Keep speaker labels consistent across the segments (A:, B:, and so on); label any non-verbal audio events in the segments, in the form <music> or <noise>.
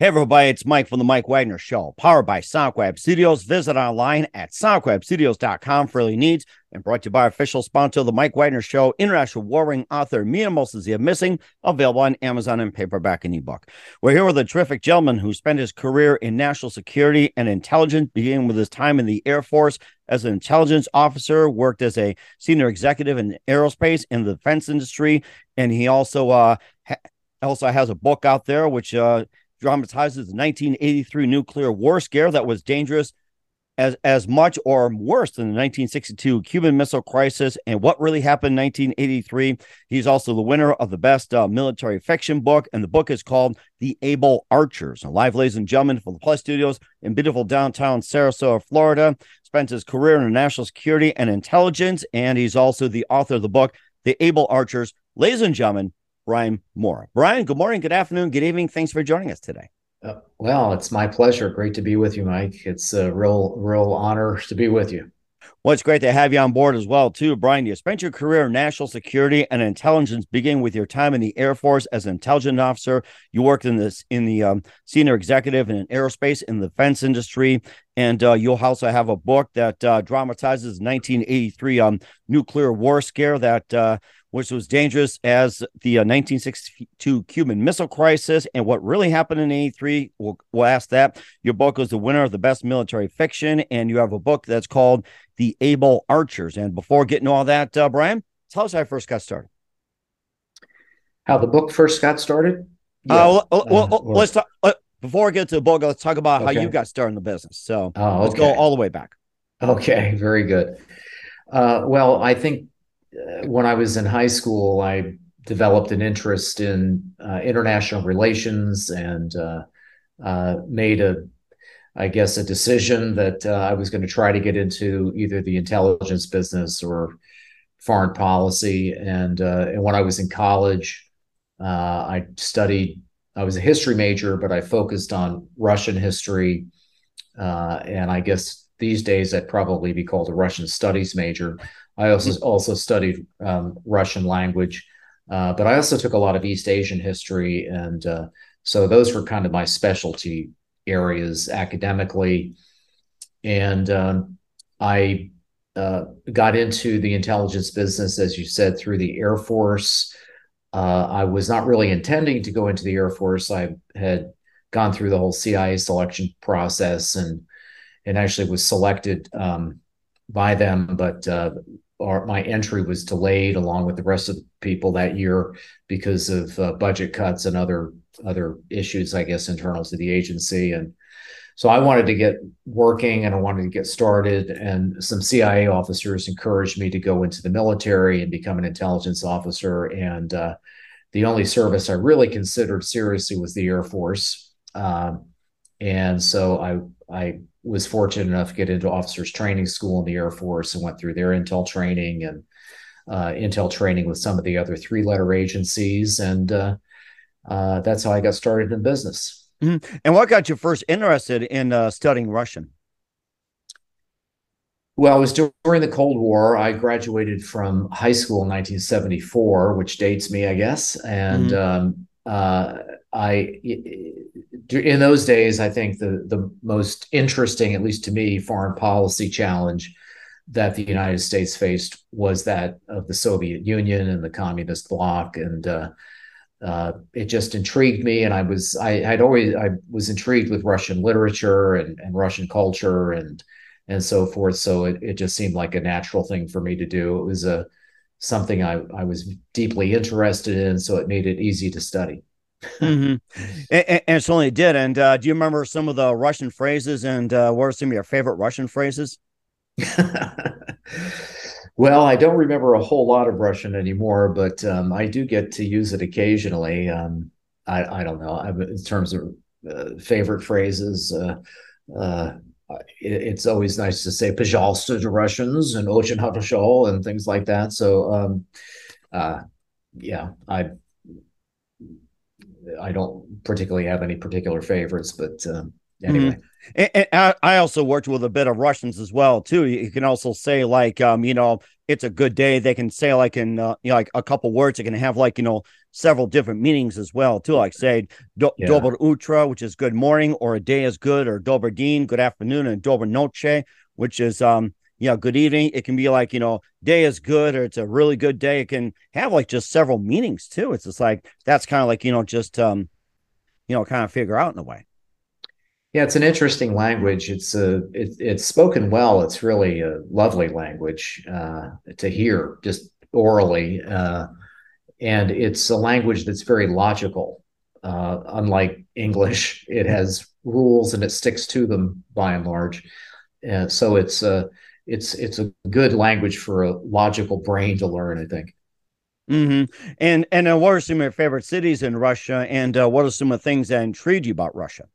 A: Hey everybody, it's Mike from the Mike Wagner Show, powered by SonicWeb Studios. Visit online at sonicwebstudios.com for any needs and brought to you by official sponsor of the Mike Wagner Show, international warring author Mia Mohsen Zia Missing, available on Amazon and paperback and ebook. We're here with a terrific gentleman who spent his career in national security and intelligence, beginning with his time in the Air Force as an intelligence officer, worked as a senior executive in aerospace in the defense industry, and he also uh, ha- also has a book out there which uh, dramatizes the 1983 nuclear war scare that was dangerous as as much or worse than the 1962 Cuban Missile Crisis and what really happened in 1983. He's also the winner of the best uh, military fiction book, and the book is called The Able Archers. And live, ladies and gentlemen, from the Plus Studios in beautiful downtown Sarasota, Florida. Spent his career in national security and intelligence, and he's also the author of the book The Able Archers. Ladies and gentlemen, Brian Morra. Brian, good morning, good afternoon, good evening. Thanks for joining us today.
B: Uh, well, it's my pleasure. Great to be with you, Mike. It's a real, real honor to be with you.
A: Well, it's great to have you on board as well, too, Brian. You spent your career in national security and intelligence, beginning with your time in the Air Force as an intelligence officer. You worked in this in the um, senior executive in aerospace in the defense industry, and uh, you'll also have a book that uh, dramatizes 1983 um, nuclear war scare that uh, which was dangerous as the uh, 1962 Cuban Missile Crisis and what really happened in 83. We'll, we'll ask that. Your book was the winner of the best military fiction, and you have a book that's called The Able Archers. And before getting all that, uh, Brian, tell us how I first got started.
B: How the book first got started?
A: Yeah. Uh, well, well, well, let's talk. Uh, before we get to the book, let's talk about okay. how you got started in the business. So oh, okay. let's go all the way back.
B: Okay, <laughs> very good. Uh, well, I think uh, when I was in high school, I developed an interest in uh, international relations and uh, uh made a, I guess, a decision that uh, I was going to try to get into either the intelligence business or foreign policy. And uh, and when I was in college, I studied. I was a history major, but I focused on Russian history, and I guess these days I'd probably be called a Russian studies major. I also also studied um, Russian language, uh, but I also took a lot of East Asian history, and uh, so those were kind of my specialty areas academically. And um, I uh, got into the intelligence business, as you said, through the Air Force. Uh, I was not really intending to go into the Air Force. I had gone through the whole CIA selection process and and actually was selected um, by them, but uh, my entry was delayed along with the rest of the people that year because of uh, budget cuts and other other issues, I guess, internal to the agency. And so I wanted to get working and I wanted to get started. And some CIA officers encouraged me to go into the military and become an intelligence officer. And uh, the only service I really considered seriously was the Air Force. Um, and so I I was fortunate enough to get into officers training school in the Air Force and went through their intel training and uh, intel training with some of the other three letter agencies. And uh, uh, that's how I got started in business.
A: Mm-hmm. And what got you first interested in uh, studying Russian?
B: Well, it was during the Cold War. I graduated from high school in 1974, which dates me, I guess. And mm-hmm. um, uh, I in those days, I think the the most interesting, at least to me, foreign policy challenge that the United States faced was that of the Soviet Union and the communist bloc, and uh, uh, it just intrigued me. And I was I had always I was intrigued with Russian literature and, and Russian culture and and so forth. So it, it just seemed like a natural thing for me to do. It was a something I, I was deeply interested in, so it made it easy to study
A: mm-hmm. <laughs> and, and, and, certainly did. And uh, do you remember some of the Russian phrases? And uh, what are some of your favorite Russian phrases? <laughs>
B: well, I don't remember a whole lot of Russian anymore, but um, I do get to use it occasionally. Um, I, I, don't know in terms of uh, favorite phrases. Uh, uh, it, it's always nice to say "пожалуйста" to Russians and "очень хорошо" and things like that. So, um, uh, yeah, I I don't particularly have any particular favorites, but um, anyway. Mm-hmm.
A: And, and, I also worked with a bit of Russians as well too. You can also say like, um, you know, it's a good day. They can say like in uh, you know, like a couple words. It can have like you know several different meanings as well too. Like say do, yeah. dober utra, which is good morning, or a day is good, or dober din, good afternoon, and dober noche, which is um you know good evening. It can be like you know day is good, or it's a really good day. It can have like just several meanings too. It's just like that's kind of like you know just um you know kind of figure out in a way.
B: Yeah, it's an interesting language. It's a it, it's spoken well. It's really a lovely language uh, to hear just orally, uh, and it's a language that's very logical. Uh, unlike English, it has rules and it sticks to them by and large. so it's a it's it's a good language for a logical brain to learn. I think.
A: Mm-hmm. And and uh, what are some of your favorite cities in Russia? And uh, what are some of the things that intrigued you about Russia?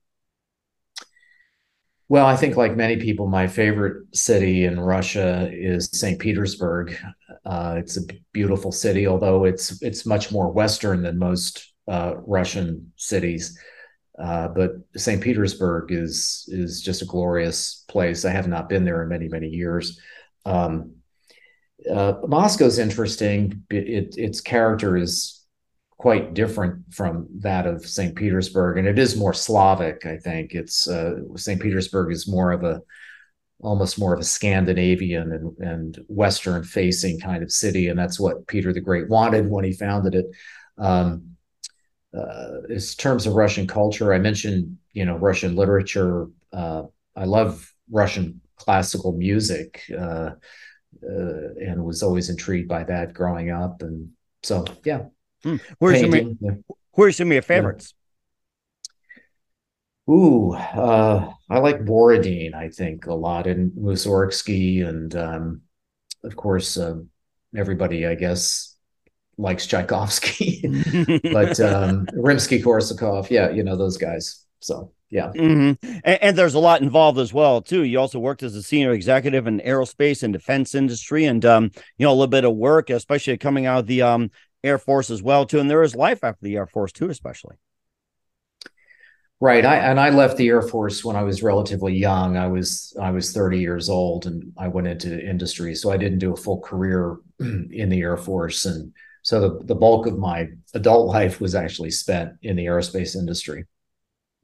B: Well, I think like many people, my favorite city in Russia is St. Petersburg. Uh, it's a beautiful city, although it's it's much more Western than most uh, Russian cities. Uh, but St. Petersburg is is just a glorious place. I have not been there in many many years. Um, uh, Moscow's interesting. It, its character is quite different from that of St. Petersburg, and it is more Slavic. I think it's uh, St. Petersburg is more of a almost more of a Scandinavian and, and Western facing kind of city, and that's what Peter the Great wanted when he founded it. Um, uh, in terms of Russian culture, I mentioned you know Russian literature. Uh, I love Russian classical music. Uh, uh and was always intrigued by that growing up, and so yeah,
A: Hmm. Where's some, of, where's some of your favorites?
B: Ooh, uh, I like Borodin, I think, a lot, and Mussorgsky, and um, of course, uh, everybody, I guess, likes Tchaikovsky, <laughs> but um, Rimsky Korsakov, yeah, you know, those guys. So, yeah.
A: Mm-hmm. And, and, there's a lot involved as well, too. You also worked as a senior executive in aerospace and defense industry, and um, you know, a little bit of work, especially coming out of the um, Air Force as well too, and there is life after the Air Force too, especially.
B: Right, I, and I left the Air Force when I was relatively young. I was I was 30 years old, and I went into industry, so I didn't do a full career <clears throat> in the Air Force, and so the, the bulk of my adult life was actually spent in the aerospace industry.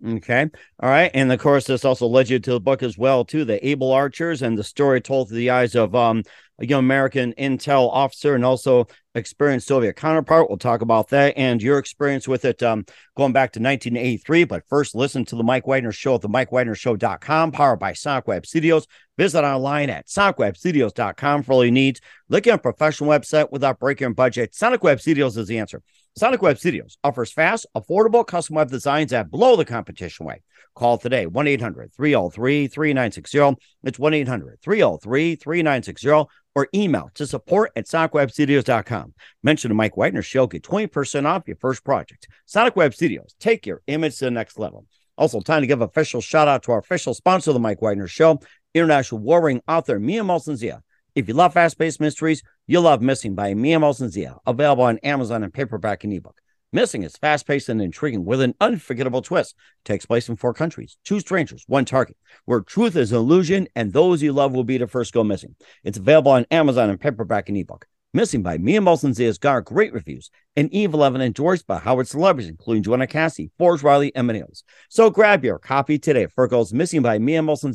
A: Okay. All right. And of course, this also led you to the book as well, too, The Able Archers and the story told through the eyes of um, a young American intel officer and also experienced Soviet counterpart. We'll talk about that and your experience with it um, going back to 1983. But first, listen to the Mike Wagner Show at the MikeWagnerShow.com, powered by SonicWeb Studios. Visit online at SonicWebStudios.com for all your needs. Looking at a professional website without breaking your budget. Sonic Web Studios is the answer. Sonic Web Studios offers fast, affordable custom web designs that blow the competition away. Call today 1 800 303 3960. It's 1 800 303 3960 or email to support at sonicwebstudios.com. Mention the Mike Wagner Show, get 20% off your first project. Sonic Web Studios, take your image to the next level. Also, time to give official shout out to our official sponsor of the Mike Wagner Show, international warring author Mia Molson-Zia. If you love fast paced mysteries, you'll love Missing by Mia Molson-Zia, available on Amazon and paperback and ebook. Missing is fast paced and intriguing with an unforgettable twist. Takes place in four countries, two strangers, one target, where truth is an illusion and those you love will be the first go missing. It's available on Amazon and paperback and ebook. Missing by Mia Molson has got great reviews, and Eve 11 endorsed by Howard celebrities, including Joanna Cassie, Forrest Riley, and many others. So grab your copy today. Fergo's Missing by Mia Molson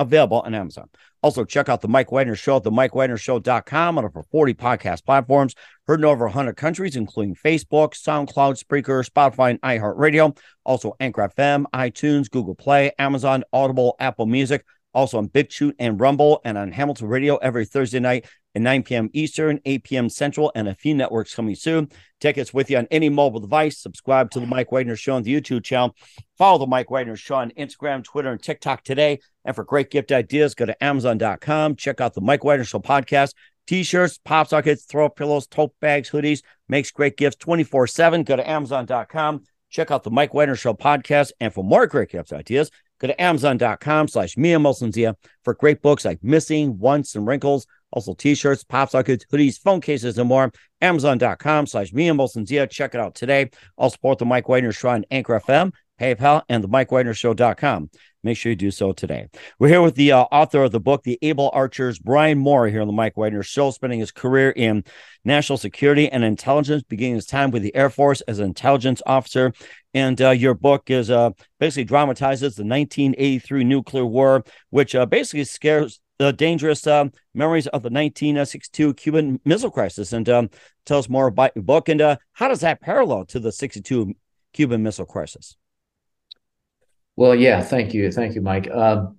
A: available on Amazon. Also, check out the Mike Wagner Show at the MikeWagnerShow.com on over 40 podcast platforms, heard in over 100 countries, including Facebook, SoundCloud, Spreaker, Spotify, and iHeartRadio. Also, Anchor FM, iTunes, Google Play, Amazon, Audible, Apple Music. Also on BitChute and Rumble, and on Hamilton Radio every Thursday night at 9 p.m. Eastern, 8 p.m. Central, and a few networks coming soon. Take us with you on any mobile device. Subscribe to the Mike Wagner Show on the YouTube channel. Follow the Mike Wagner Show on Instagram, Twitter, and TikTok today. And for great gift ideas, go to Amazon.com. Check out the Mike Wagner Show podcast. T-shirts, pop sockets, throw pillows, tote bags, hoodies, makes great gifts 24-7. Go to Amazon.com. Check out the Mike Wagner Show podcast. And for more great gift ideas, go to Amazon.com slash Mia Molson for great books like Missing, Once, and Wrinkles. Also t-shirts, pop sockets, hoodies, phone cases, and more. Amazon.com slash Mia Molson Check it out today. I'll support the Mike Wagner Show on Anchor FM, PayPal, and the MikeWagnerShow.com. Make sure you do so today. We're here with the uh, author of the book, The Able Archers, Brian Morra, here on the Mike Wagner Show, spending his career in national security and intelligence, beginning his time with the Air Force as an intelligence officer. And uh, your book is uh, basically dramatizes the 1983 nuclear war, which uh, basically scares the dangerous uh, memories of the 1962 Cuban Missile Crisis. And um, tell us more about your book and uh, how does that parallel to the 62 Cuban Missile Crisis?
B: Well, yeah, thank you, thank you, Mike. Um,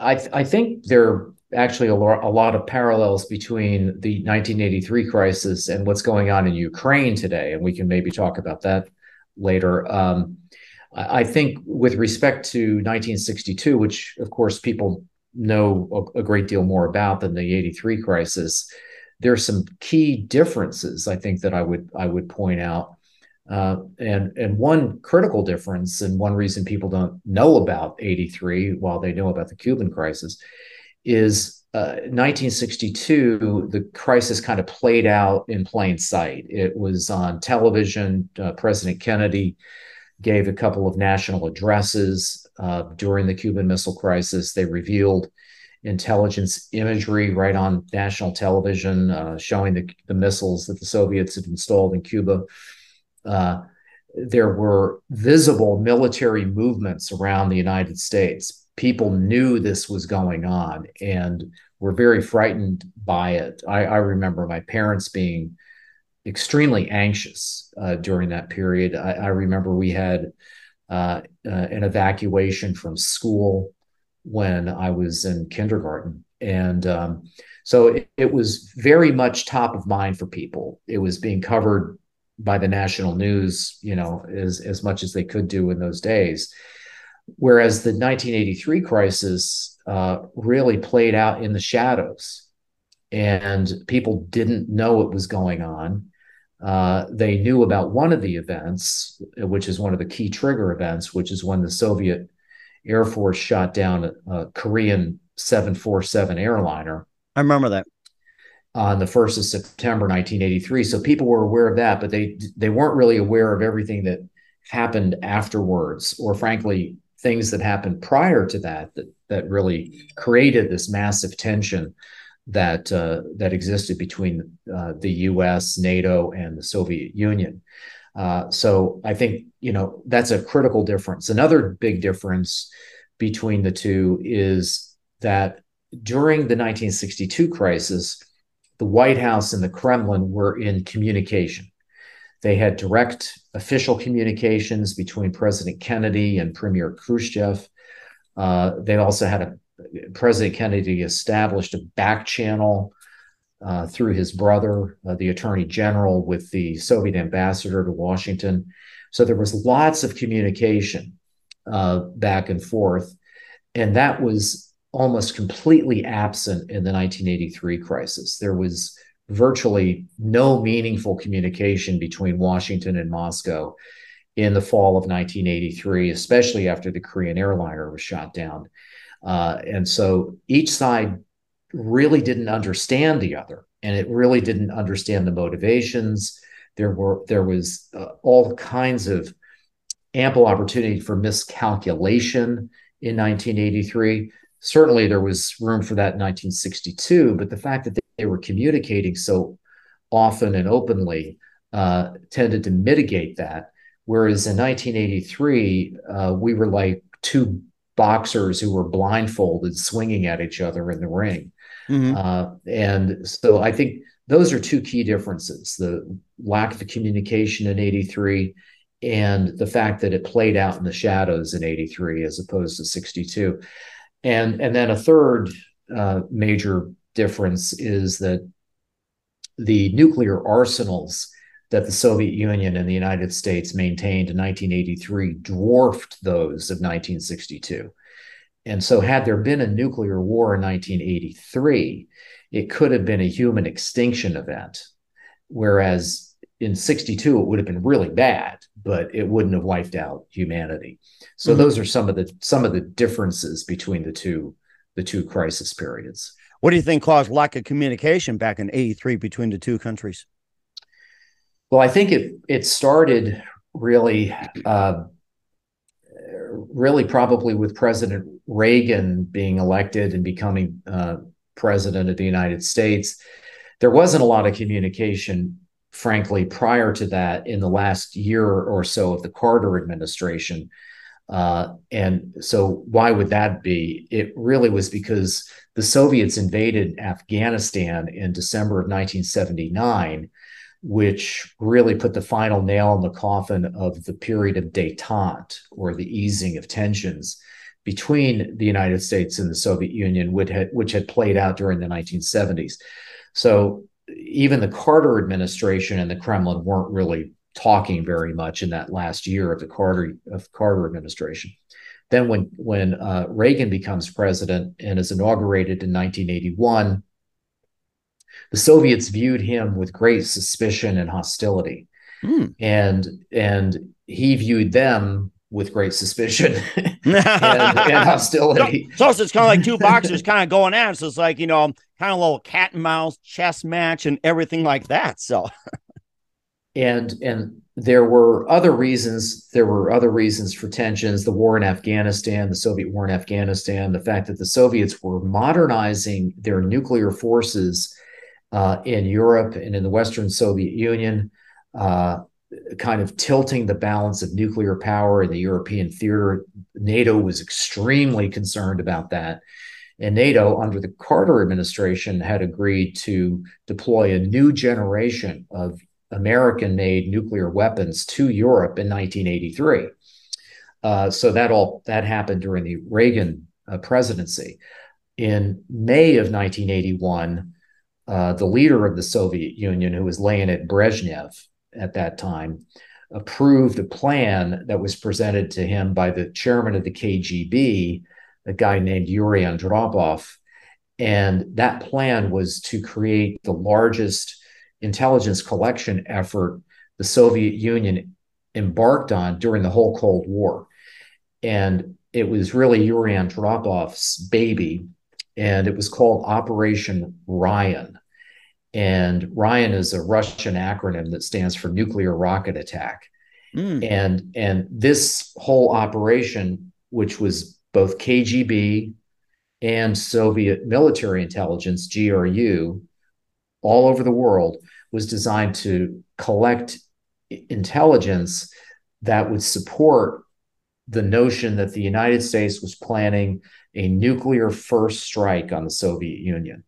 B: I th- I think there are actually a, lo- a lot of parallels between the 1983 crisis and what's going on in Ukraine today, and we can maybe talk about that later. Um, I think with respect to 1962, which of course people know a, a, great deal more about than the 83 crisis, there are some key differences I think that I would I would point out. Uh, and and one critical difference, and one reason people don't know about 83 while they know about the Cuban crisis, is uh, 1962. The crisis kind of played out in plain sight. It was on television. Uh, President Kennedy gave a couple of national addresses uh, during the Cuban Missile Crisis. They revealed intelligence imagery right on national television, uh, showing the, the missiles that the Soviets had installed in Cuba uh, there were visible military movements around the United States. People knew this was going on and were very frightened by it. I, I remember my parents being extremely anxious uh, during that period. I, I remember we had uh, uh, an evacuation from school when I was in kindergarten. And um, so it, it, was very much top of mind for people. It was being covered by the national news, you know, as, as much as they could do in those days. Whereas the 1983 crisis uh, really played out in the shadows, and people didn't know what was going on. Uh, they knew about one of the events, which is one of the key trigger events, which is when the Soviet Air Force shot down a, a Korean 747 airliner.
A: I remember that
B: on the 1st of September 1983. So people were aware of that, but they they weren't really aware of everything that happened afterwards, or frankly, things that happened prior to that that that really created this massive tension that uh, that existed between uh, the U.S., NATO, and the Soviet Union. Uh, so I think you know that's a critical difference. Another big difference between the two is that during the 1962 crisis, the White House and the Kremlin were in communication. They had direct official communications between President Kennedy and Premier Khrushchev. Uh, they also had a President Kennedy established a back channel uh, through his brother, uh, the Attorney General, with the Soviet ambassador to Washington. So there was lots of communication uh, back and forth, and that was almost completely absent in the 1983 crisis. There was virtually no meaningful communication between Washington and Moscow in the fall of 1983, especially after the Korean airliner was shot down. Uh, and so each side really didn't understand the other, and it really didn't understand the motivations. There were there was uh, all kinds of ample opportunity for miscalculation in 1983 certainly there was room for that in 1962, but the fact that they were communicating so often and openly uh, tended to mitigate that. Whereas in 1983, uh, we were like two boxers who were blindfolded swinging at each other in the ring. Mm-hmm. Uh, and so I think those are two key differences the lack of communication in 83 and the fact that it played out in the shadows in 83 as opposed to 62 and and then a third uh, major difference is that the nuclear arsenals that the Soviet Union and the United States maintained in 1983 dwarfed those of 1962. And so, had there been a nuclear war in 1983, it could have been a human extinction event. Whereas in 62, it would have been really bad, but it wouldn't have wiped out humanity. So mm-hmm. those are some of the some of the differences between the two the two crisis periods.
A: What do you think caused lack of communication back in 83 between the two countries?
B: Well, I think it it started really uh, really probably with President Reagan being elected and becoming uh, president of the United States. There wasn't a lot of communication, frankly, prior to that in the last year or so of the Carter administration. Uh, and so, why would that be? It really was because the Soviets invaded Afghanistan in December of 1979 which really put the final nail in the coffin of the period of detente or the easing of tensions between the United States and the Soviet Union, which had, which had played out during the 1970s. So even the Carter administration and the Kremlin weren't really talking very much in that last year of the Carter of Carter administration. Then when when uh, Reagan becomes president and is inaugurated in 1981, the Soviets viewed him with great suspicion and hostility. Mm. And and he viewed them with great suspicion <laughs> and, <laughs> and, hostility.
A: So, so it's kind of like two boxers kind of going at. it. So it's like, you know, kind of a little cat and mouse chess match and everything like that. So <laughs>
B: and and there were other reasons there were other reasons for tensions the war in afghanistan the soviet war in afghanistan the fact that the soviets were modernizing their nuclear forces in Europe and in the Western Soviet Union, uh, kind of tilting the balance of nuclear power in the European theater. NATO was extremely concerned about that. And NATO, under the Carter administration, had agreed to deploy a new generation of American made nuclear weapons to Europe in 1983. Uh, so that all that happened during the Reagan uh, presidency. In May of 1981, uh, the leader of the Soviet Union, who was laying Leonid Brezhnev at that time, approved a plan that was presented to him by the chairman of the KGB, a guy named Yuri Andropov. And that plan was to create the largest intelligence collection effort the Soviet Union embarked on during the whole Cold War. And it was really Yuri Andropov's baby and it was called Operation Ryan. And Ryan is a Russian acronym that stands for nuclear rocket attack. Mm. And and this whole operation, which was both KGB and Soviet military intelligence (GRU) all over the world, was designed to collect intelligence that would support the notion that the United States was planning a nuclear first strike on the Soviet Union.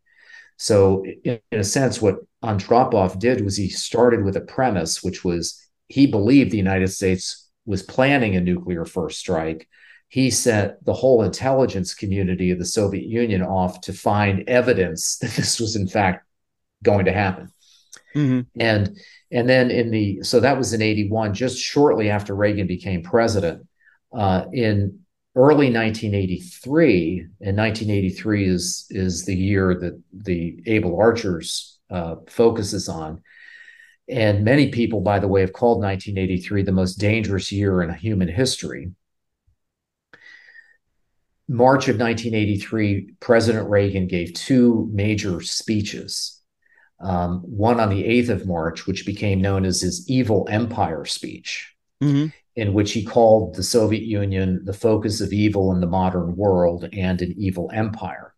B: So, in, in a sense, what Andropov did was he started with a premise, which was he believed the United States was planning a nuclear first strike. He sent the whole intelligence community of the Soviet Union off to find evidence that <laughs> this was, in fact, going to happen. Mm-hmm. And and then in the so that was in 81 just shortly after reagan became president uh, in early 1983, and 1983 is is the year that the Able Archers uh, focuses on. And many people, by the way, have called 1983 the most dangerous year in human history. March of 1983, President Reagan gave two major speeches. Um, one on the 8th of March, which became known as his Evil Empire speech. Mm-hmm in which he called the Soviet Union the focus of evil in the modern world and an evil empire.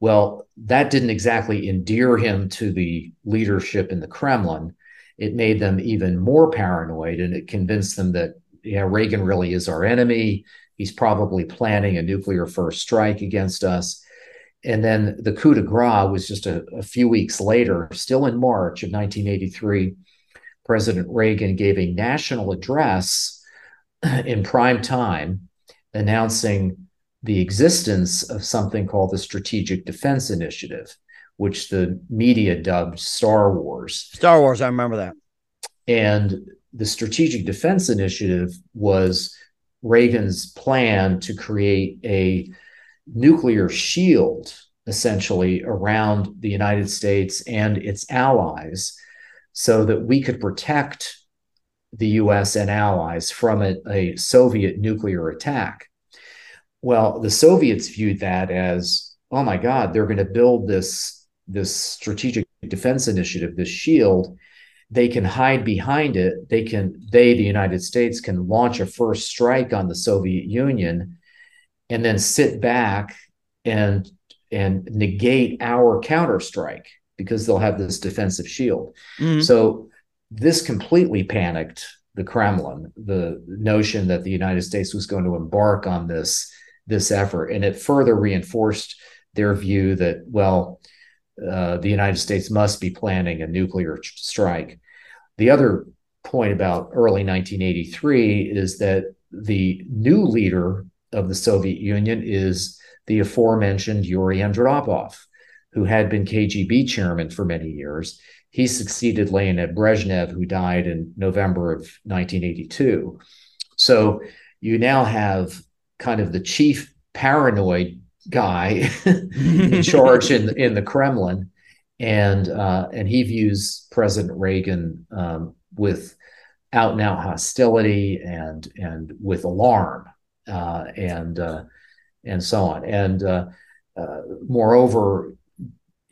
B: Well, that didn't exactly endear him to the leadership in the Kremlin. It made them even more paranoid and it convinced them that yeah, Reagan really is our enemy. He's probably planning a nuclear first strike against us. And then the coup de grace was just a, a few weeks later, still in March of 1983. President Reagan gave a national address <clears throat> in prime time announcing the existence of something called the Strategic Defense Initiative, which the media dubbed Star Wars.
A: Star Wars, I remember that.
B: And the Strategic Defense Initiative was Reagan's plan to create a nuclear shield, essentially, around the United States and its allies so that we could protect the US and allies from a, a Soviet nuclear attack. Well, the Soviets viewed that as, oh my God, they're going to build this, this strategic defense initiative, this shield, they can hide behind it they can they the united states can launch a first strike on the soviet union and then sit back and and negate our counterstrike because they'll have this defensive shield mm-hmm. so this completely panicked the kremlin the notion that the united states was going to embark on this this effort and it further reinforced their view that well uh, the United States must be planning a nuclear strike. The other point about early 1983 is that the new leader of the Soviet Union is the aforementioned Yuri Andropov, who had been KGB chairman for many years. He succeeded Leonid Brezhnev, who died in November of 1982. So you now have kind of the chief paranoid guy <laughs> in charge in in the Kremlin, and uh, and he views President Reagan um, with out and out hostility and and with alarm uh, and uh, and so on. And uh, uh, moreover,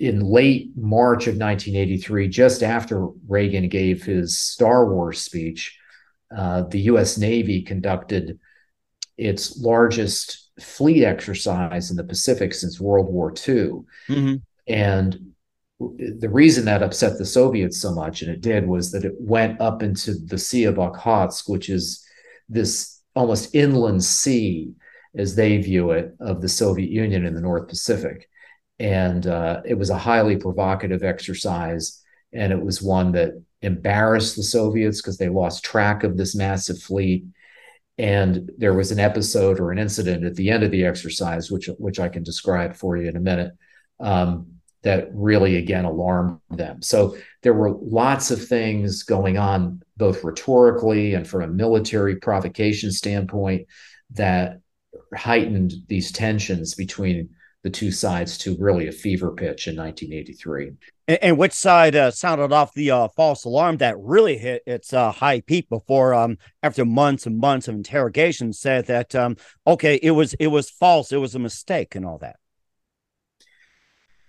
B: in late March of 1983, just after Reagan gave his Star Wars speech, uh, the U.S. Navy conducted its largest fleet exercise in the Pacific since World War II. Mm-hmm. And the reason that upset the Soviets so much, and it did, was that it went up into the Sea of Okhotsk, which is this almost inland sea, as they view it, of the Soviet Union in the North Pacific. And uh, it was a highly provocative exercise. And it was one that embarrassed the Soviets because they lost track of this massive fleet and there was an episode or an incident at the end of the exercise which which I can describe for you in a minute um, that really again alarmed them so there were lots of things going on both rhetorically and from a military provocation standpoint that heightened these tensions between the two sides to really a fever pitch in 1983
A: and, and which side uh, sounded off the uh, false alarm that really hit its uh, high peak before, um, after months and months of interrogation, said that um, okay, it was it was false, it was a mistake, and all that.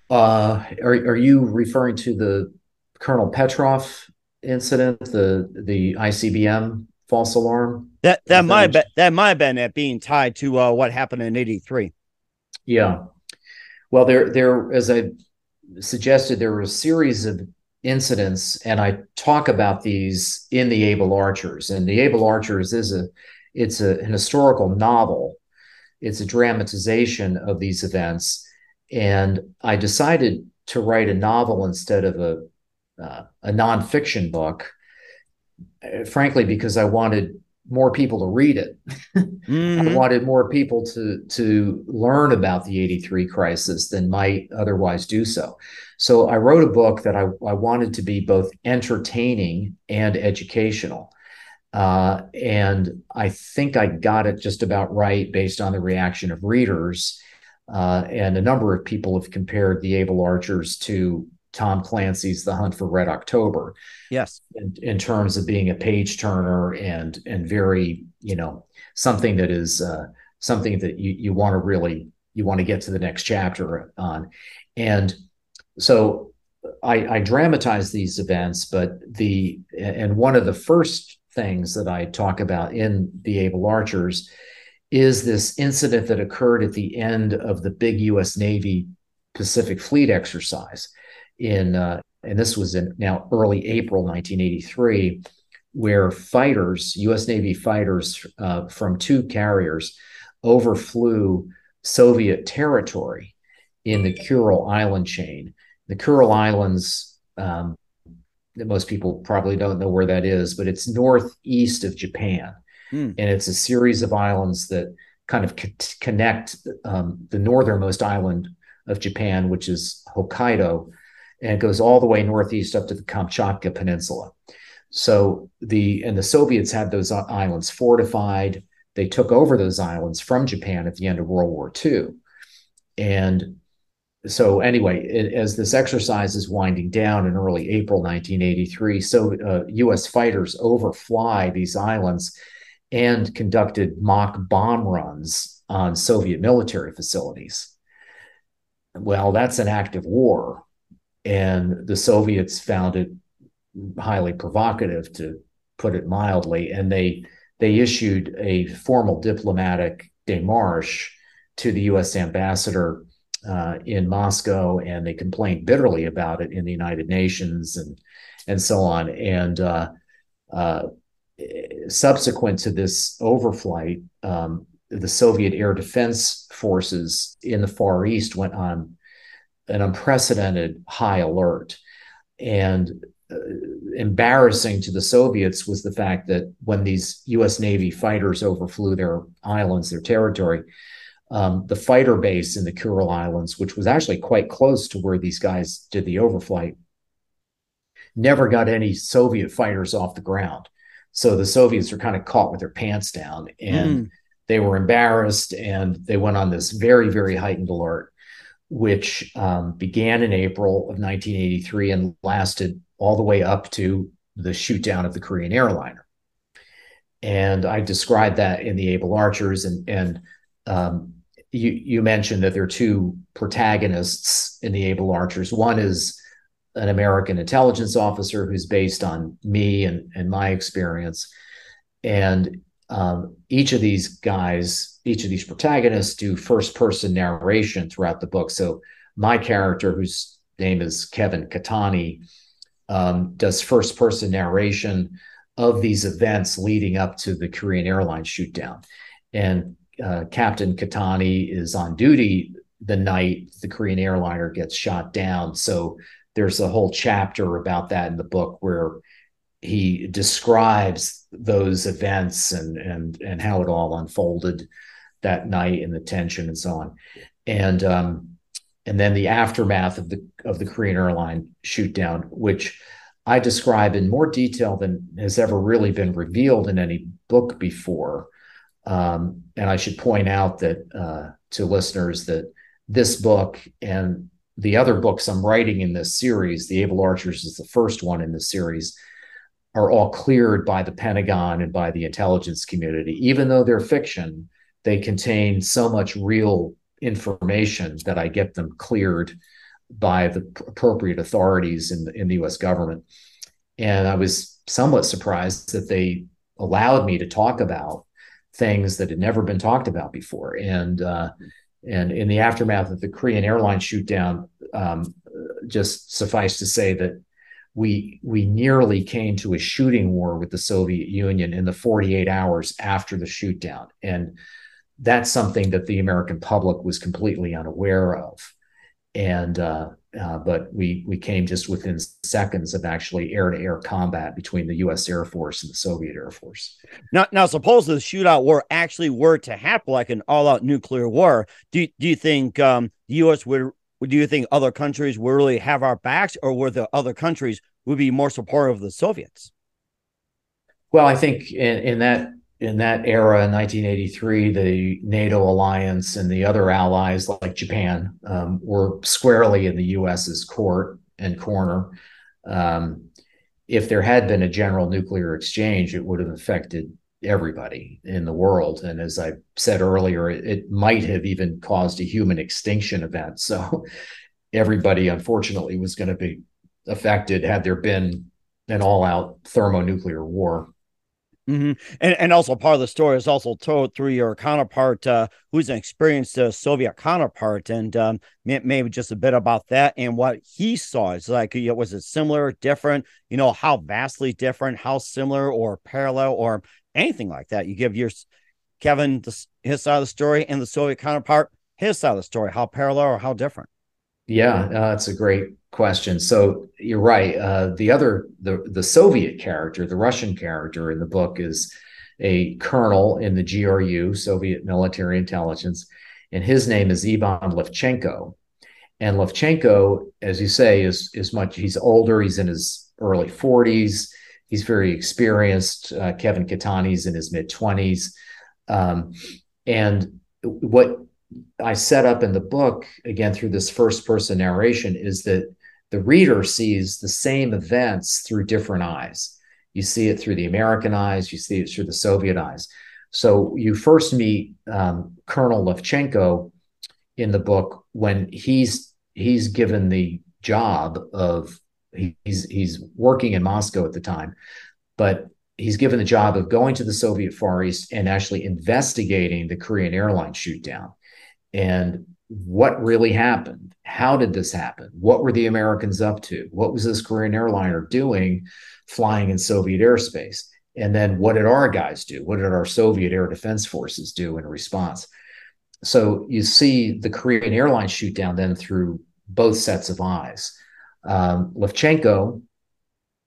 B: Uh, are are you referring to the Colonel Petrov incident, the the ICBM false alarm?
A: That that might that, that might have been it being tied to uh, what happened in '83.
B: Yeah. Well, there there as I suggested there were a series of incidents, and I talk about these in the Able Archers. And the Able Archers is a it's a, an historical novel. It's a dramatization of these events, and I decided to write a novel instead of a uh, a nonfiction book. Uh, frankly, because I wanted more people to read it. mm-hmm. I wanted more people to to learn about the 83 crisis than might otherwise do so. So I wrote a book that I, I wanted to be both entertaining and educational. Uh, and I think I got it just about right based on the reaction of readers. Uh, and a number of people have compared the Able Archers to Tom Clancy's The Hunt for Red October.
A: Yes.
B: In, in terms of being a page turner and and very, you know, something that is uh, something that you, you want to really you want to get to the next chapter on. And so I, I dramatize these events, but the and one of the first things that I talk about in the Able Archers is this incident that occurred at the end of the big U.S. Navy Pacific Fleet exercise in, uh, and this was in now early April 1983, where fighters, U.S. Navy fighters uh, from two carriers, overflew Soviet territory in the Kuril Island chain. The Kuril Islands, um, most people probably don't know where that is, but it's northeast of Japan. Mm. And it's a series of islands that kind of co- connect um, the northernmost island of Japan, which is Hokkaido, and it goes all the way northeast up to the Kamchatka Peninsula. So the and the Soviets had those islands fortified. They took over those islands from Japan at the end of World War II, and so anyway, it, as this exercise is winding down in early April 1983, so uh, U.S. fighters overfly these islands and conducted mock bomb runs on Soviet military facilities. Well, that's an act of war, and the Soviets found it highly provocative, to put it mildly, and they they issued a formal diplomatic démarche to the U.S. ambassador uh, in Moscow, and they complained bitterly about it in the United Nations and and so on. And uh, uh, subsequent to this overflight, um, the Soviet air defense forces in the Far East went on an unprecedented high alert. And uh, embarrassing to the Soviets was the fact that when these US Navy fighters overflew their islands, their territory, um, the fighter base in the Kuril Islands, which was actually quite close to where these guys did the overflight, never got any Soviet fighters off the ground. So the Soviets were kind of caught with their pants down and mm. they were embarrassed and they went on this very, very heightened alert, which um, began in April of 1983 and lasted all the way up to the shoot down of the Korean airliner. And I described that in the Able Archers and, and um, you, you mentioned that there are two protagonists in the Able Archers. One is an American intelligence officer who's based on me and, and my experience. And um, each of these guys, each of these protagonists do first person narration throughout the book. So my character, whose name is Kevin Cattani, um, does first person narration of these events leading up to the Korean airline shoot down. And uh, Captain Cattani is on duty the night the Korean airliner gets shot down. So there's a whole chapter about that in the book where he describes those events and and and how it all unfolded that night and the tension and so on. And um and then the aftermath of the of the Korean airline shoot down which I describe in more detail than has ever really been revealed in any book before. Um, and I should point out that uh, to listeners that this book and the other books I'm writing in this series, The Able Archers is the first one in the series, are all cleared by the Pentagon and by the intelligence community. Even though they're fiction, they contain so much real information that I get them cleared by the appropriate authorities in the, in the US government. And I was somewhat surprised that they allowed me to talk about things that had never been talked about before. And uh, and in the aftermath of the Korean airline shoot down, um, just suffice to say that we we nearly came to a shooting war with the Soviet Union in the 48 hours after the shoot down. And that's something that the American public was completely unaware of. And uh, uh, but we we came just within seconds of actually air to air combat between the U.S. Air Force and the Soviet Air Force.
A: Now, now, suppose the shootout war actually were to happen, like an all out nuclear war. Do do you think um, the U.S. would? Do you think other countries would really have our backs, or were the other countries would be more supportive of the Soviets?
B: Well, I think in, in that in that era in 1983 the nato alliance and the other allies like japan um, were squarely in the us's court and corner um, if there had been a general nuclear exchange it would have affected everybody in the world and as i said earlier it, it might have even caused a human extinction event so <laughs> everybody unfortunately was going to be affected had there been an all-out thermonuclear war
A: Mm-hmm. And and also part of the story is also told through your counterpart, uh, who's an experienced uh, Soviet counterpart, and um, maybe just a bit about that and what he saw. It's like, you know, was it similar, different? You know, how vastly different, how similar or parallel or anything like that? You give your Kevin the, his side of the story and the Soviet counterpart his side of the story, how parallel or how different.
B: Yeah, uh, that's a great question. So you're right. Uh, the other, the the Soviet character, the Russian character in the book is a colonel in the GRU, Soviet Military Intelligence, and his name is Ivan Levchenko. And Levchenko, as you say, is is much. He's older. He's in his early 40s. He's very experienced. Uh, Kevin Cattani's in his mid 20s. Um, and what I set up in the book, again, through this first person narration, is that the reader sees the same events through different eyes. You see it through the American eyes, you see it through the Soviet eyes. So you first meet um, Colonel Levchenko in the book when he's he's given the job of he's he's working in Moscow at the time, but he's given the job of going to the Soviet Far East and actually investigating the Korean airline shoot down and what really happened? How did this happen? What were the Americans up to? What was this Korean airliner doing flying in Soviet airspace? And then what did our guys do? What did our Soviet air defense forces do in response? So you see the Korean airline shoot down then through both sets of eyes. Um, Levchenko,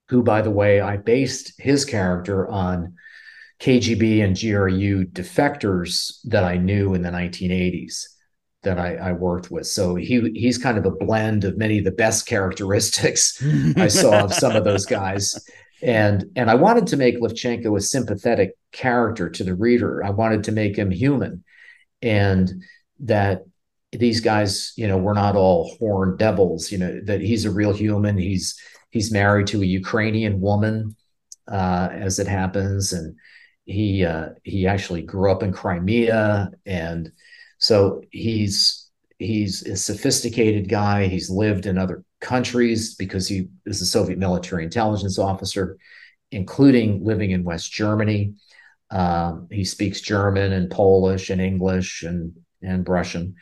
B: who, by the way, I based his character on KGB and GRU defectors that I knew in the 1980s that I, I, worked with. So he he's kind of a blend of many of the best characteristics <laughs> I saw of some of those guys. And and I wanted to make Levchenko a sympathetic character to the reader. I wanted to make him human, and that these guys, you know, we're not all horned devils. You know, that he's a real human. He's he's married to a Ukrainian woman, uh, as it happens, and he uh, he actually grew up in Crimea and so he's he's a sophisticated guy. He's lived in other countries because he is a Soviet military intelligence officer, including living in West Germany. Um, he speaks German and Polish and English and and Russian,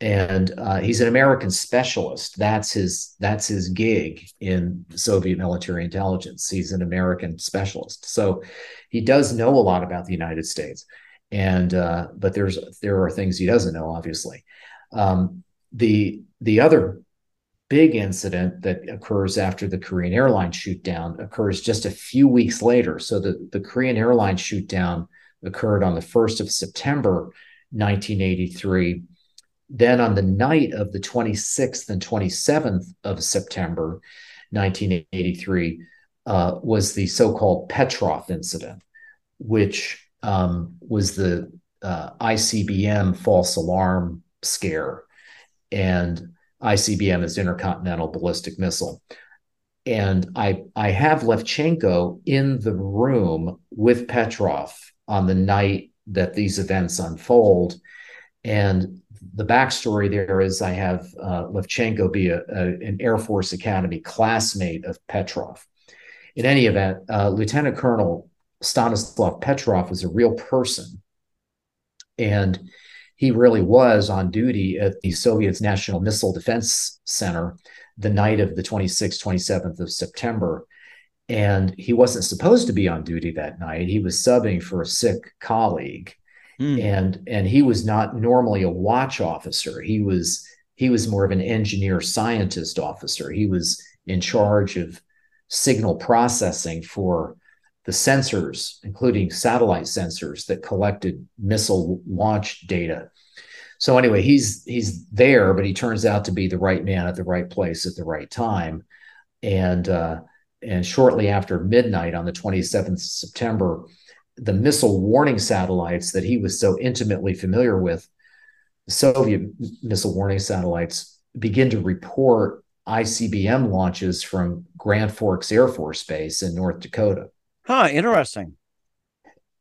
B: and uh, he's an American specialist. That's his that's his gig in Soviet military intelligence. He's an American specialist, so he does know a lot about the United States. And uh, but there's there are things he doesn't know obviously. Um, the the other big incident that occurs after the korean airline shoot down occurs just a few weeks later. So the, the korean airline shoot down occurred on the 1st of september 1983 then on the night of the 26th and 27th of september 1983 uh, was the so-called petrov incident which um, was the uh, ICBM false alarm scare, and ICBM is intercontinental ballistic missile. And I I have Levchenko in the room with Petrov on the night that these events unfold, and the backstory there is I have uh, Levchenko be a, a, an Air Force Academy classmate of Petrov. In any event, uh, Lieutenant Colonel Stanislav Petrov was a real person. And he really was on duty at the Soviet's National Missile Defense Center the night of the 26th, 27th of September. And he wasn't supposed to be on duty that night. He was subbing for a sick colleague. Mm. And and he was not normally a watch officer. He was he was more of an engineer scientist officer. He was in charge of signal processing for the sensors, including satellite sensors that collected missile launch data. So anyway, he's he's there, but he turns out to be the right man at the right place at the right time. And uh, and shortly after midnight on the 27th of September, the missile warning satellites that he was so intimately familiar with, the Soviet missile warning satellites, begin to report ICBM launches from Grand Forks Air Force Base in North Dakota.
A: Huh, interesting.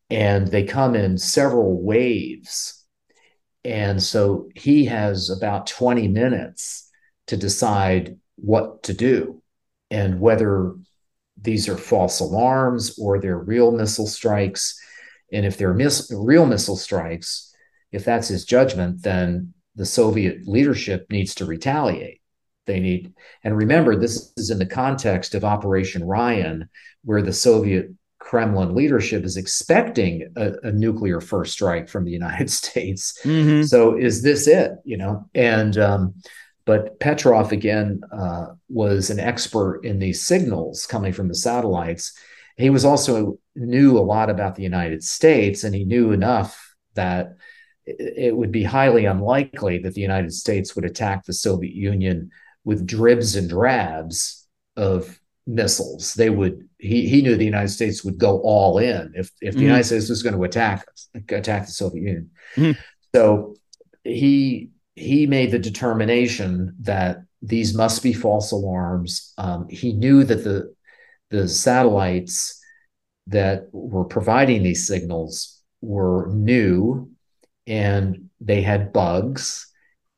B: And they come in several waves. And so he has about 20 minutes to decide what to do and whether these are false alarms or they're real missile strikes. And if they're mis- real missile strikes, if that's his judgment, then the Soviet leadership needs to retaliate. They need, and remember, this is in the context of Operation Ryan, where the Soviet Kremlin leadership is expecting a, a nuclear first strike from the United <laughs> States. Mm-hmm. So is this it? You know, and um, but Petrov again uh, was an expert in these signals coming from the satellites. He was also knew a lot about the United States, and he knew enough that it would be highly unlikely that the United States would attack the Soviet Union with dribs and drabs of missiles. They would. He he knew the United States would go all in if if the mm United States was going to attack attack the Soviet Union. mm So he he made the determination that these must be false alarms. Um, he knew that the the satellites that were providing these signals were new and they had bugs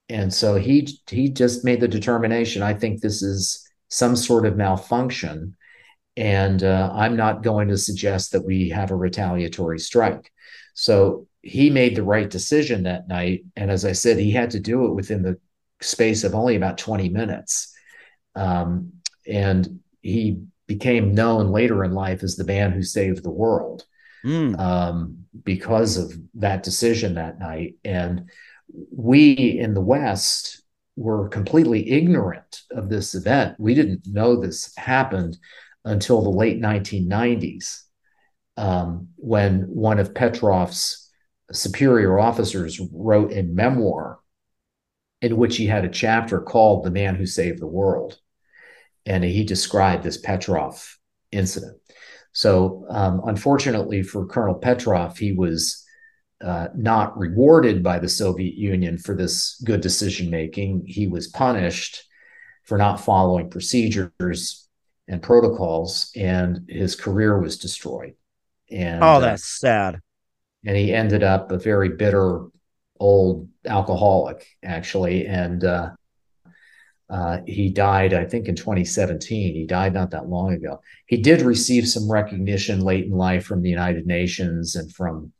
B: and so he he just made the determination i think this is some sort of malfunction and uh, i'm not going to suggest that we have a retaliatory strike so he made the right decision that night and as i said he had to do it within the space of only about 20 minutes um, and he became known later in life as the man who saved the world mm. um, because of that decision that night and we in the West were completely ignorant of this event. We didn't know this happened until the late 1990s, um, when one of Petrov's superior officers wrote a memoir in which he had a chapter called The Man Who Saved the World. And he described this Petrov incident. So, um, unfortunately for Colonel Petrov, he was uh, not rewarded by the Soviet Union for this good decision making. He was punished for not following procedures and protocols, and his career was destroyed. And
A: oh, that's uh, sad.
B: And he ended up a very bitter old alcoholic, actually, and uh, uh, he died, I think, in 2017. He died not that long ago. He did receive some recognition late in life from the United Nations and from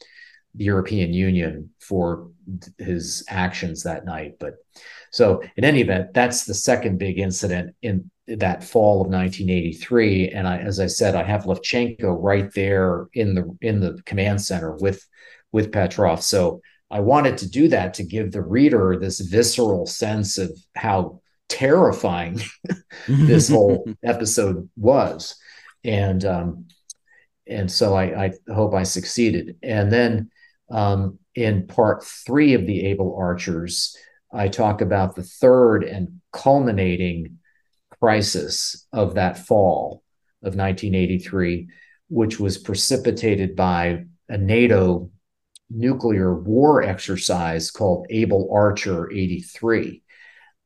B: the European Union for his actions that night. But so, in any event, that's the second big incident in that fall of 1983. And I, as I said, I have Levchenko right there in the in the command center with with Petrov. So I wanted to do that to give the reader this visceral sense of how terrifying <laughs> this <laughs> whole episode was, and um, and so I, I hope I succeeded. And then um, in part three of the Able Archers, I talk about the third and culminating crisis of that fall of 1983, which was precipitated by a NATO nuclear war exercise called Able Archer 83.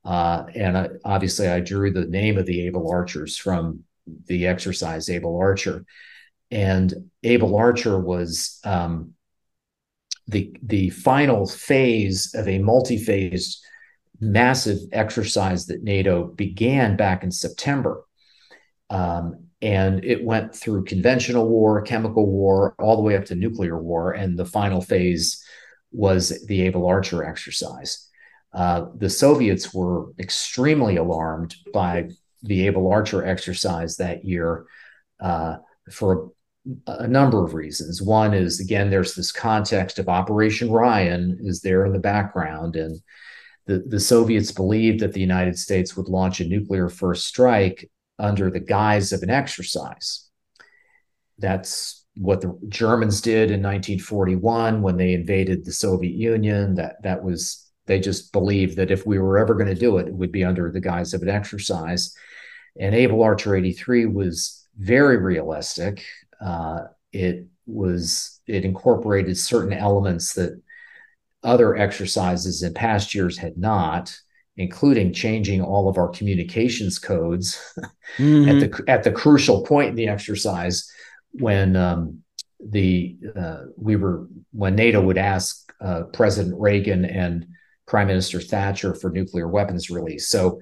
B: Uh, and I, obviously, I drew the name of the Able Archers from the exercise Able Archer. And Able Archer was um, the the final phase of a multi-phased massive exercise that NATO began back in September. Um, and it went through conventional war, chemical war, all the way up to nuclear war. And the final phase was the Able Archer exercise. Uh, the Soviets were extremely alarmed by the Able Archer exercise that year uh, for a number of reasons. One is again, there's this context of Operation Ryan is there in the background, and the, the Soviets believed that the United States would launch a nuclear first strike under the guise of an exercise. That's what the Germans did in 1941 when they invaded the Soviet Union. That that was they just believed that if we were ever going to do it, it would be under the guise of an exercise. And Able Archer 83 was very realistic. Uh, it was it incorporated certain elements that other exercises in past years had not, including changing all of our communications codes <laughs> mm-hmm. at the at the crucial point in the exercise when um, the uh, we were when NATO would ask uh, President Reagan and Prime Minister Thatcher for nuclear weapons release. So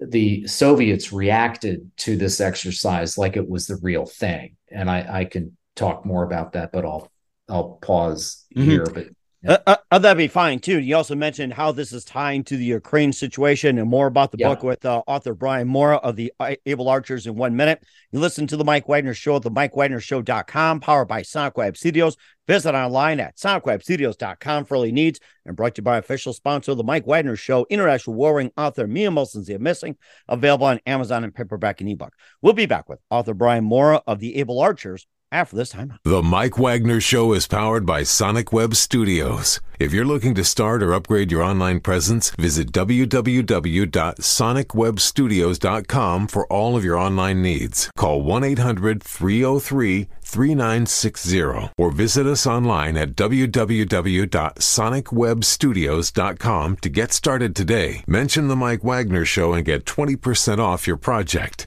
B: the Soviets reacted to this exercise like it was the real thing. And I, I can talk more about that, but I'll I'll pause mm-hmm. here. But
A: yeah. Uh, uh, that'd be fine too. You also mentioned how this is tying to the Ukraine situation and more about the yeah. book with uh, author Brian Morra of the Able Archers in one minute. You listen to the Mike Wagner Show at the MikeWagnerShow.com, powered by Sonic Web Studios. Visit online at SonicWebStudios.com for early needs and brought to you by official sponsor of the Mike Wagner Show, international warring author Mia Molson's The Missing, available on Amazon and paperback and ebook. We'll be back with author Brian Morra of the Able Archers Ah, after this time.
C: The Mike Wagner Show is powered by Sonic Web Studios. If you're looking to start or upgrade your online presence, visit www.sonicwebstudios.com for all of your online needs. Call 1 800 303 3960 or visit us online at www.sonicwebstudios.com to get started today. Mention the Mike Wagner Show and get 20% off your project.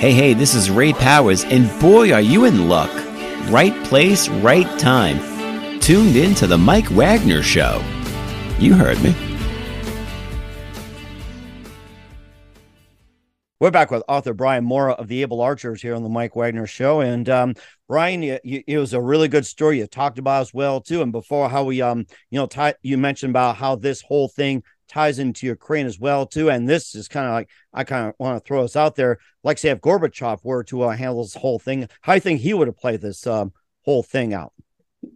D: Hey, hey, this is Ray Powers, and boy, are you in luck. Right place, right time. Tuned in to The Mike Wagner Show. You heard me.
A: We're back with author Brian Morra of the Able Archers here on the Mike Wagner Show, and um, Brian, you, you, it was a really good story you talked about as well too. And before how we, um, you know, t- you mentioned about how this whole thing ties into Ukraine as well too. And this is kind of like I kind of want to throw us out there, like say if Gorbachev were to uh, handle this whole thing, how do you think he would have played this um, whole thing out?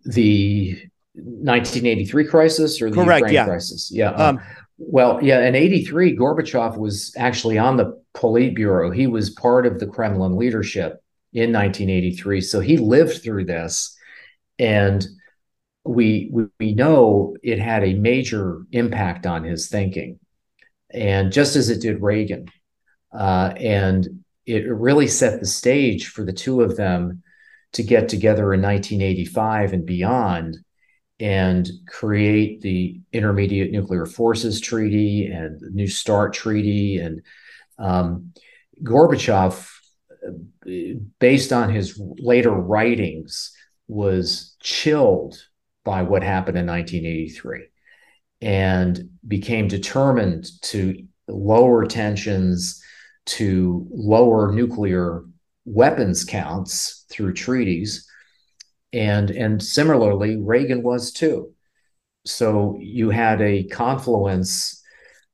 B: The 1983 crisis or the
A: Correct,
B: Ukraine
A: yeah.
B: crisis? Yeah. Um, well, yeah, in 83, Gorbachev was actually on the Politburo. He was part of the Kremlin leadership in 1983. So he lived through this. And we, we know it had a major impact on his thinking. And just as it did Reagan. Uh, and it really set the stage for the two of them to get together in 1985 and beyond and create the Intermediate Nuclear Forces Treaty and the New START Treaty. And um, Gorbachev, based on his later writings, was chilled by what happened in 1983 and became determined to lower tensions, to lower nuclear weapons counts through treaties and and similarly Reagan was too. So you had a confluence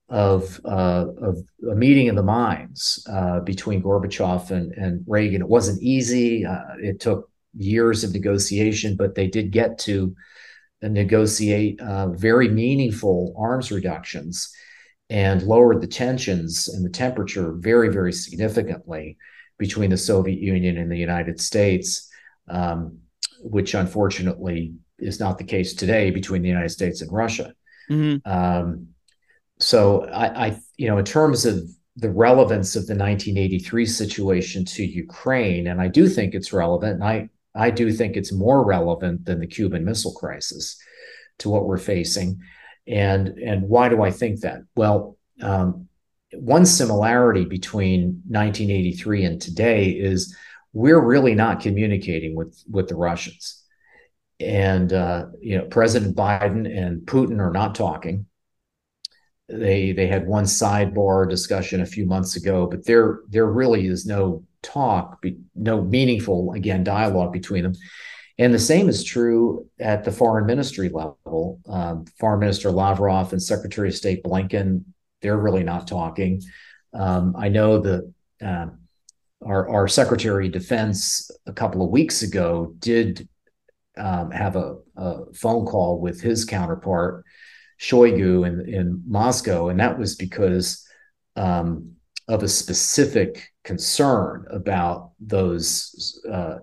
B: of uh, of a meeting of the minds uh, between Gorbachev and, and Reagan. It wasn't easy. Uh, it took years of negotiation, but they did get to negotiate uh, very meaningful arms reductions and lowered the tensions and the temperature very, very significantly between the Soviet Union and the United States. Um, which unfortunately is not the case today between the United States and Russia. Mm-hmm. Um, so I, I, you know, in terms of the relevance of the 1983 situation to Ukraine, and I do think it's relevant, and I, I do think it's more relevant than the Cuban Missile Crisis to what we're facing. And and why do I think that? Well, um, one similarity between 1983 and today is we're really not communicating with with the Russians. And uh, you know, President Biden and Putin are not talking. They they had one sidebar discussion a few months ago, but there there really is no talk, no meaningful again dialogue between them. And the same is true at the foreign ministry level. Um, foreign Minister Lavrov and Secretary of State Blinken, they're really not talking. Um, I know that um, our, our Secretary of Defense a couple of weeks ago did um, have a, a, phone call with his counterpart Shoigu in in Moscow, and that was because um, of a specific concern about those uh,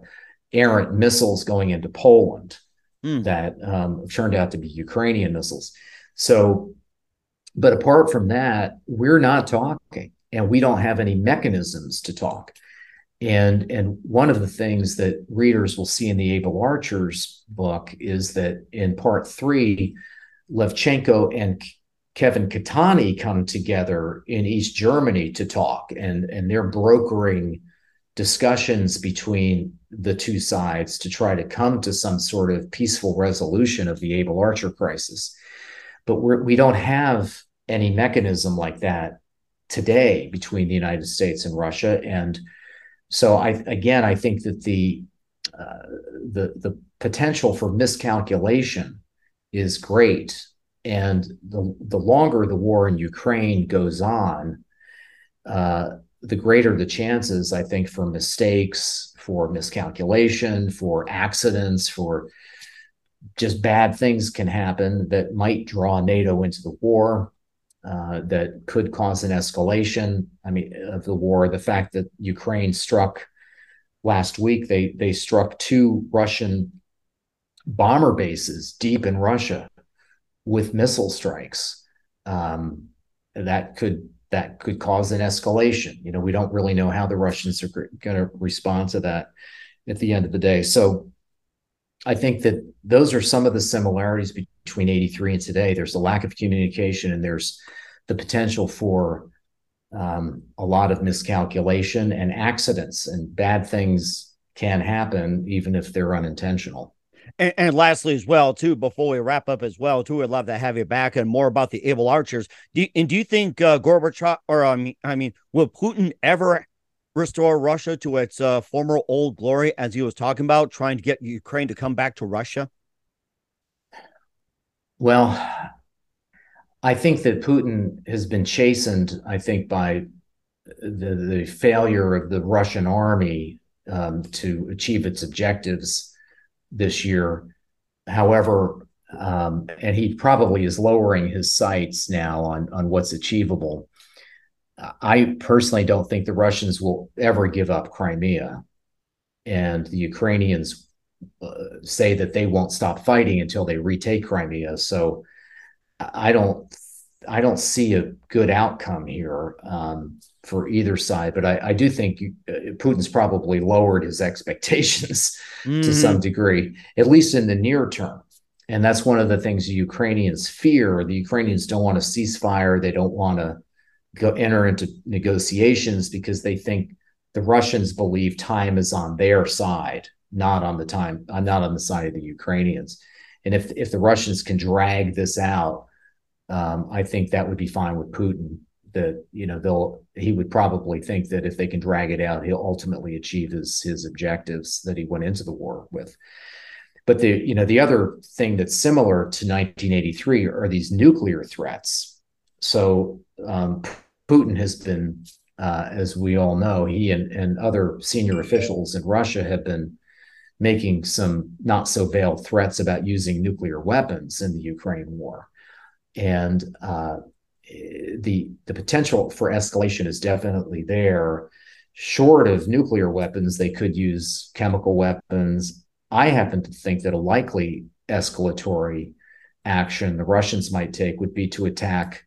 B: errant missiles going into Poland mm. that um, turned out to be Ukrainian missiles. So, but apart from that, we're not talking, and we don't have any mechanisms to talk. And and one of the things that readers will see in the Able Archers book is that in part three, Levchenko and Kevin Cattani come together in East Germany to talk, and and they're brokering discussions between the two sides to try to come to some sort of peaceful resolution of the Able Archer crisis. But we're, we don't have any mechanism like that today between the United States and Russia, and so I again I think that the uh, the the potential for miscalculation is great, and the the longer the war in Ukraine goes on, uh, the greater the chances I think for mistakes, for miscalculation, for accidents, for just bad things can happen that might draw NATO into the war uh, that could cause an escalation. I mean, of the war. The fact that Ukraine struck last week, they they struck two Russian bomber bases deep in Russia with missile strikes. Um, that could that could cause an escalation. You know, we don't really know how the Russians are going to respond to that at the end of the day. So I think that those are some of the similarities between 83 and today. There's a lack of communication and there's the potential for um, a lot of miscalculation and accidents, and bad things can happen even if they're unintentional.
A: And, and, lastly, as well, too, before we wrap up, as well, too, I'd love to have you back and more about the able archers. Do you, and do you think uh, Gorbachev, or I mean, I mean, will Putin ever restore Russia to its uh, former old glory, as he was talking about, trying to get Ukraine to come back to Russia?
B: Well, I think that Putin has been chastened, I think, by the, the failure of the Russian army um, to achieve its objectives this year. However, um, and he probably is lowering his sights now on, on what's achievable. I personally don't think the Russians will ever give up Crimea. And the Ukrainians uh, say that they won't stop fighting until they retake Crimea. So I don't I don't see a good outcome here um, for either side, but I, I do think you, uh, Putin's probably lowered his expectations <laughs> mm-hmm. to some degree, at least in the near term. And that's one of the things the Ukrainians fear. The Ukrainians don't want a ceasefire. They don't want to go enter into negotiations because they think the Russians believe time is on their side, not on the time, uh, not on the side of the Ukrainians. And if if the Russians can drag this out, um, I think that would be fine with Putin. That you know they'll he would probably think that if they can drag it out, he'll ultimately achieve his his objectives that he went into the war with. But the you know the other thing that's similar to 1983 are these nuclear threats. So um, Putin has been, uh, as we all know, he and, and other senior officials in Russia have been making some not so veiled threats about using nuclear weapons in the Ukraine war. And uh, the the potential for escalation is definitely there. Short of nuclear weapons, they could use chemical weapons. I happen to think that a likely escalatory action the Russians might take would be to attack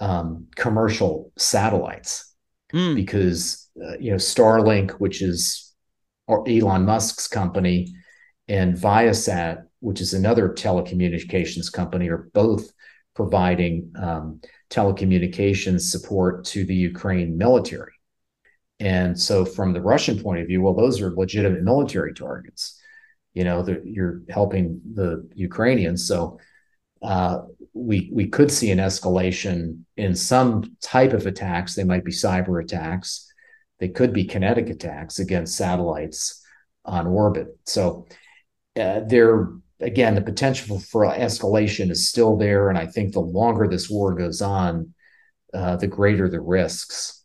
B: um, commercial satellites mm. because uh, you know Starlink, which is Elon Musk's company, and Viasat, which is another telecommunications company, are both providing um, telecommunications support to the Ukraine military. And so, from the Russian point of view, well, those are legitimate military targets. You know, you're helping the Ukrainians. So, uh, we we could see an escalation in some type of attacks. They might be cyber attacks. They could be kinetic attacks against satellites on orbit. So uh, there again, the potential for escalation is still there, and I think the longer this war goes on, uh, the greater the risks.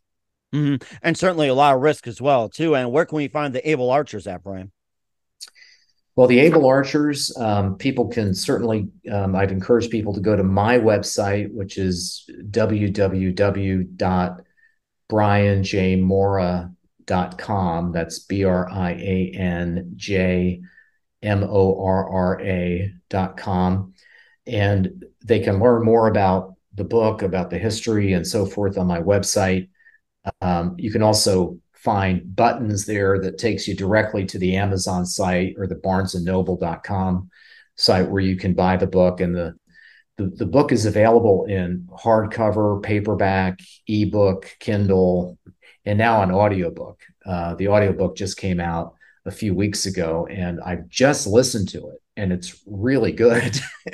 A: Mm-hmm. And certainly a lot of risk as well, too. And where can we find the able archers at, Brian?
B: Well, the Able Archers, um, people can certainly, um, I'd encourage people to go to my website, which is www.brianjmorra.com. That's B R I A N J M O R R A.com. And they can learn more about the book, about the history, and so forth on my website. Um, you can also find buttons there that takes you directly to the Amazon site or the barnesandnoble.com site where you can buy the book and the the, the book is available in hardcover, paperback, ebook, Kindle, and now an audiobook. Uh, the audiobook just came out a few weeks ago and I've just listened to it and it's really good. <laughs>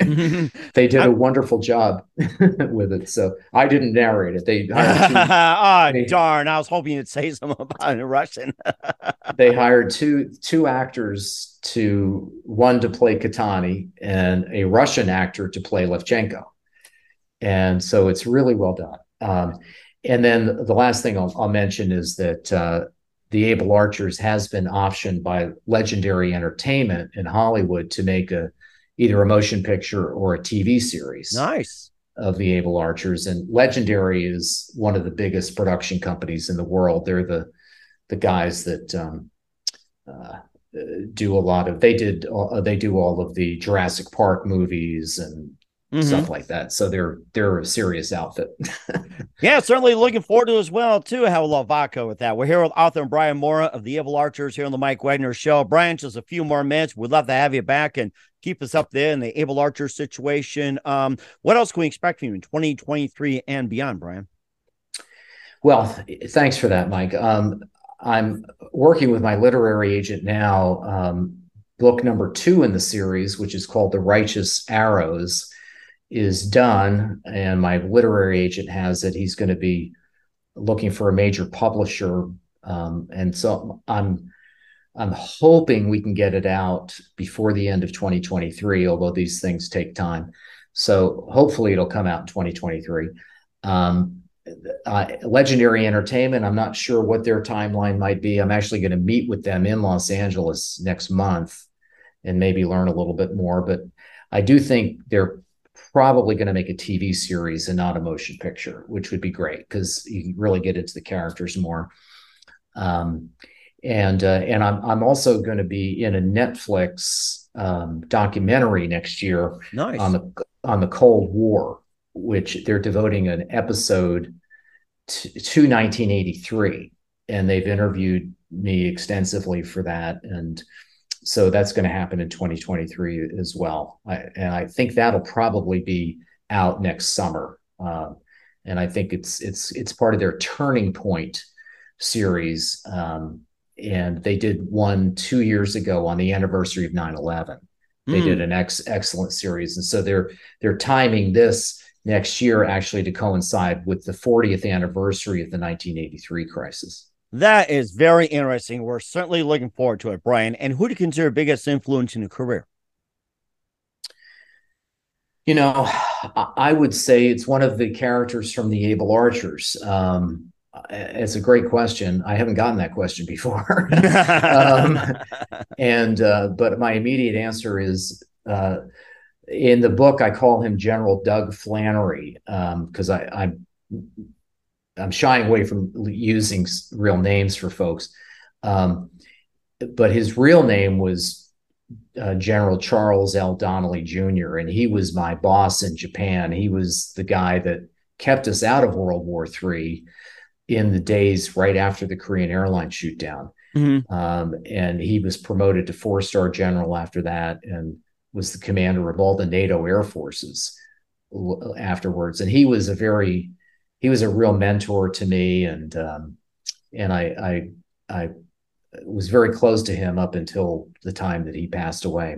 B: they did a wonderful job <laughs> with it. So I didn't narrate it. They
A: hired two, oh darn! I was hoping you'd say something about it in Russian. <laughs>
B: they hired two two actors to one to play Cattani and a Russian actor to play Levchenko, and so it's really well done. Um, and then the last thing I'll, I'll mention is that uh, the Able Archers has been optioned by Legendary Entertainment in Hollywood to make a either a motion picture or a TV series.
A: Nice.
B: Of the Able Archers, and Legendary is one of the biggest production companies in the world. They're the the guys that um, uh, do a lot of. They did. Uh, they do all of the Jurassic Park movies and mm-hmm. stuff like that. So they're they're a serious outfit. <laughs>
A: yeah, certainly looking forward to as well too. How love vodka with that. We're here with author and Brian Morra of the Able Archers here on the Mike Wagner Show. Brian, just a few more minutes. We'd love to have you back and keep us up there in the Able Archer situation. Um, what else can we expect from you in 2023 and beyond, Brian?
B: Well, thanks for that, Mike. Um, I'm working with my literary agent now. Um, book number two in the series, which is called The Righteous Arrows is done and my literary agent has it, he's going to be looking for a major publisher. Um, and so I'm I'm hoping we can get it out before the end of 2023, although these things take time. So hopefully it'll come out in 2023. Um, uh, Legendary Entertainment, I'm not sure what their timeline might be. I'm actually going to meet with them in Los Angeles next month and maybe learn a little bit more. But I do think they're probably going to make a TV series and not a motion picture, which would be great because you really get into the characters more. Um, and uh, and I'm I'm also going to be in a Netflix um, documentary next year
A: nice.
B: on the on the Cold War, which they're devoting an episode to, to 1983, and they've interviewed me extensively for that and so that's going to happen in 2023 as well. I, and I think that'll probably be out next summer. Um, and I think it's it's it's part of their turning point series. Um, and they did one two years ago on the anniversary of 9-11. They mm. did an ex- excellent series. And so they're they're timing this next year actually to coincide with the 40th anniversary of the 1983 crisis.
A: That is very interesting. We're certainly looking forward to it, Brian. And who do you consider biggest influence in your career?
B: You know, I would say it's one of the characters from the Able Archers. Um, it's a great question. I haven't gotten that question before. <laughs> um, and uh, but my immediate answer is uh, in the book. I call him General Doug Flannery because um, I, I I'm shying away from using real names for folks. Um, but his real name was uh, General Charles L. Donnelly Jr., and he was my boss in Japan. He was the guy that kept us out of World War III in the days right after the Korean airline shoot down. Mm-hmm. Um, and he was promoted to four star general after that and was the commander of all the NATO air forces afterwards. And he was a very he was a real mentor to me, and um, and I, I I was very close to him up until the time that he passed away.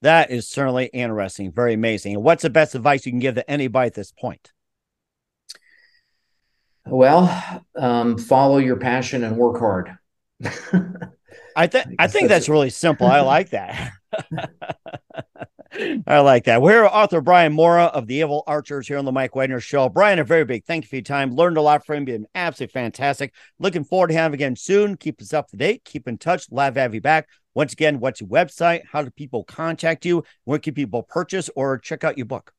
A: That is certainly interesting, very amazing. And what's the best advice you can give to anybody at this point?
B: Well, um, follow your passion and work hard.
A: I think <laughs> I think that's really simple. I like that. <laughs> <laughs> I like that. We're author Brian Morra of The Able Archers here on the Mike Wagner Show. Brian, a very big thank you for your time. Learned a lot from you. Been absolutely fantastic. Looking forward to having again soon. Keep us up to date. Keep in touch. Love to have you back. Once again, what's your website? How do people contact you? Where can people purchase or check out your book?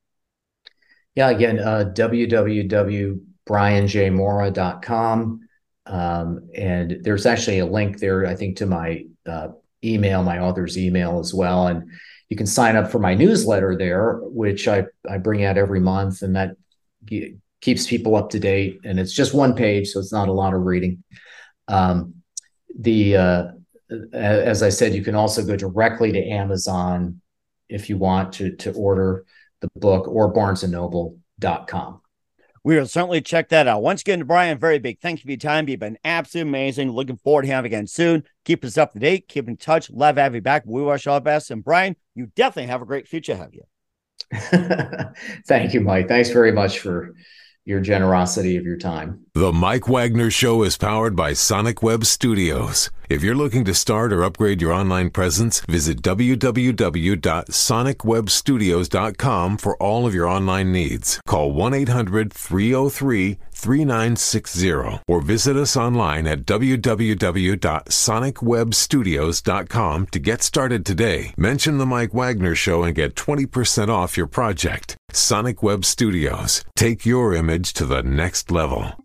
B: Yeah, again, uh, www.brianjmorra.com. Um, and there's actually a link there, I think, to my uh, email, my author's email as well. And you can sign up for my newsletter there, which I, I bring out every month, and that keeps people up to date. And it's just one page, so it's not a lot of reading. Um, the uh, as I said, you can also go directly to Amazon if you want to to order the book or BarnesandNoble.com
A: we will certainly check that out. Once again, to Brian, very big thank you for your time. You've been absolutely amazing. Looking forward to having you again soon. Keep us up to date. Keep in touch. Love having you back. We wish all the best. And Brian, you definitely have a great future have
B: you. <laughs> Thank you, Mike. Thanks very much for your generosity of your time.
C: The Mike Wagner Show is powered by Sonic Web Studios. If you're looking to start or upgrade your online presence, visit www.sonicwebstudios.com for all of your online needs. Call 1 800 303 3960 or visit us online at www.sonicwebstudios.com to get started today. Mention the Mike Wagner Show and get 20% off your project. Sonic Web Studios. Take your image to the next level.